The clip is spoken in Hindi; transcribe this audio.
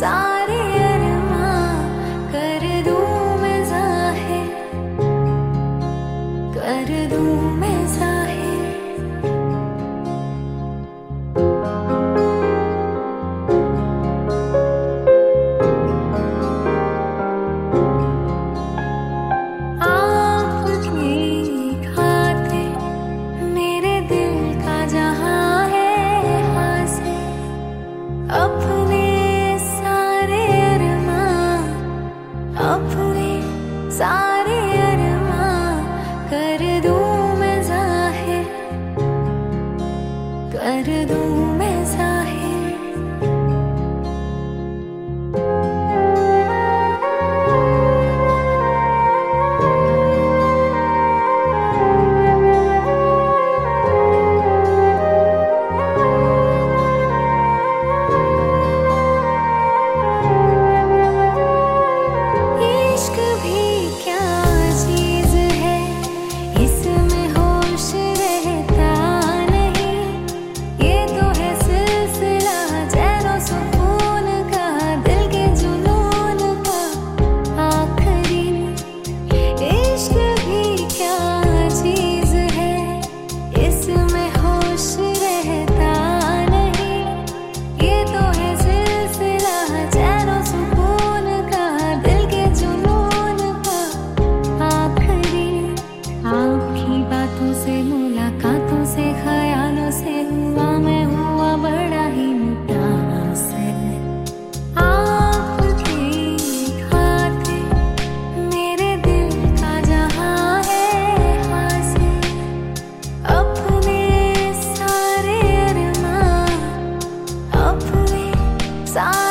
सारे सारे अरमा कर दूँ मैं ज़ाहिर कर दूँ सारे